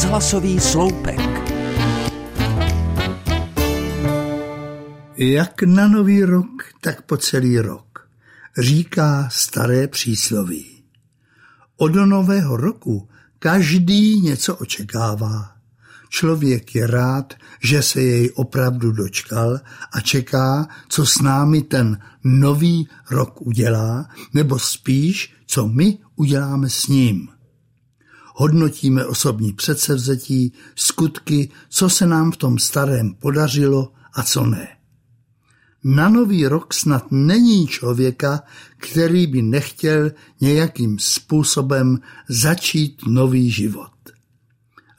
Rozhlasový sloupek. Jak na nový rok, tak po celý rok, říká staré přísloví. Od nového roku každý něco očekává. Člověk je rád, že se jej opravdu dočkal a čeká, co s námi ten nový rok udělá, nebo spíš, co my uděláme s ním. Hodnotíme osobní předsevzetí, skutky, co se nám v tom starém podařilo a co ne. Na nový rok snad není člověka, který by nechtěl nějakým způsobem začít nový život.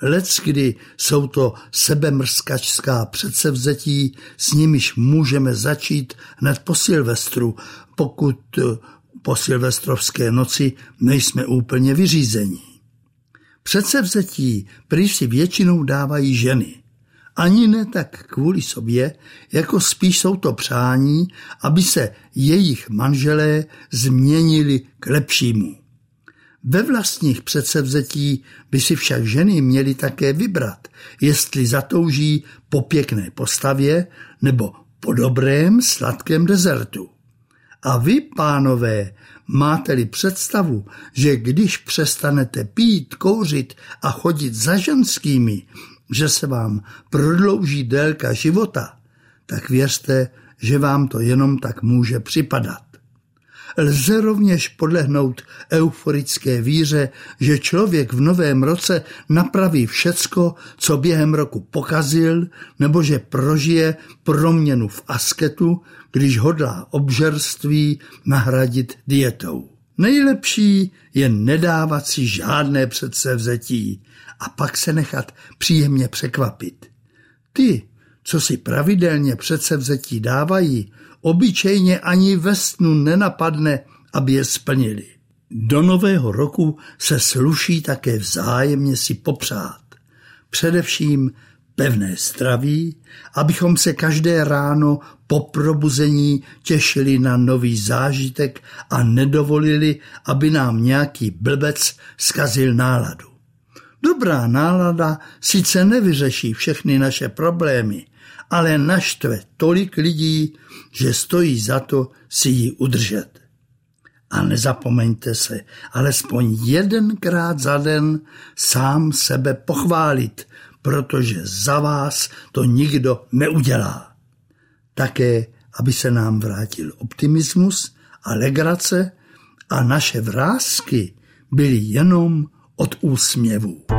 Lec, kdy jsou to sebemrskačská předsevzetí, s nimiž můžeme začít hned po Silvestru, pokud po silvestrovské noci nejsme úplně vyřízení. Předsevzetí prý si většinou dávají ženy. Ani ne tak kvůli sobě, jako spíš jsou to přání, aby se jejich manželé změnili k lepšímu. Ve vlastních předsevzetí by si však ženy měly také vybrat, jestli zatouží po pěkné postavě nebo po dobrém sladkém dezertu. A vy, pánové, máte-li představu, že když přestanete pít, kouřit a chodit za ženskými, že se vám prodlouží délka života, tak věřte, že vám to jenom tak může připadat. Lze rovněž podlehnout euforické víře, že člověk v novém roce napraví všecko, co během roku pokazil, nebo že prožije proměnu v asketu, když hodlá obžerství nahradit dietou. Nejlepší je nedávat si žádné předsevzetí a pak se nechat příjemně překvapit. Ty, co si pravidelně předsevzetí dávají, obyčejně ani ve snu nenapadne, aby je splnili. Do nového roku se sluší také vzájemně si popřát. Především pevné zdraví, abychom se každé ráno po probuzení těšili na nový zážitek a nedovolili, aby nám nějaký blbec skazil náladu. Dobrá nálada sice nevyřeší všechny naše problémy, ale naštve tolik lidí, že stojí za to si ji udržet. A nezapomeňte se alespoň jedenkrát za den sám sebe pochválit, protože za vás to nikdo neudělá. Také, aby se nám vrátil optimismus a legrace a naše vrázky byly jenom od úsměvů.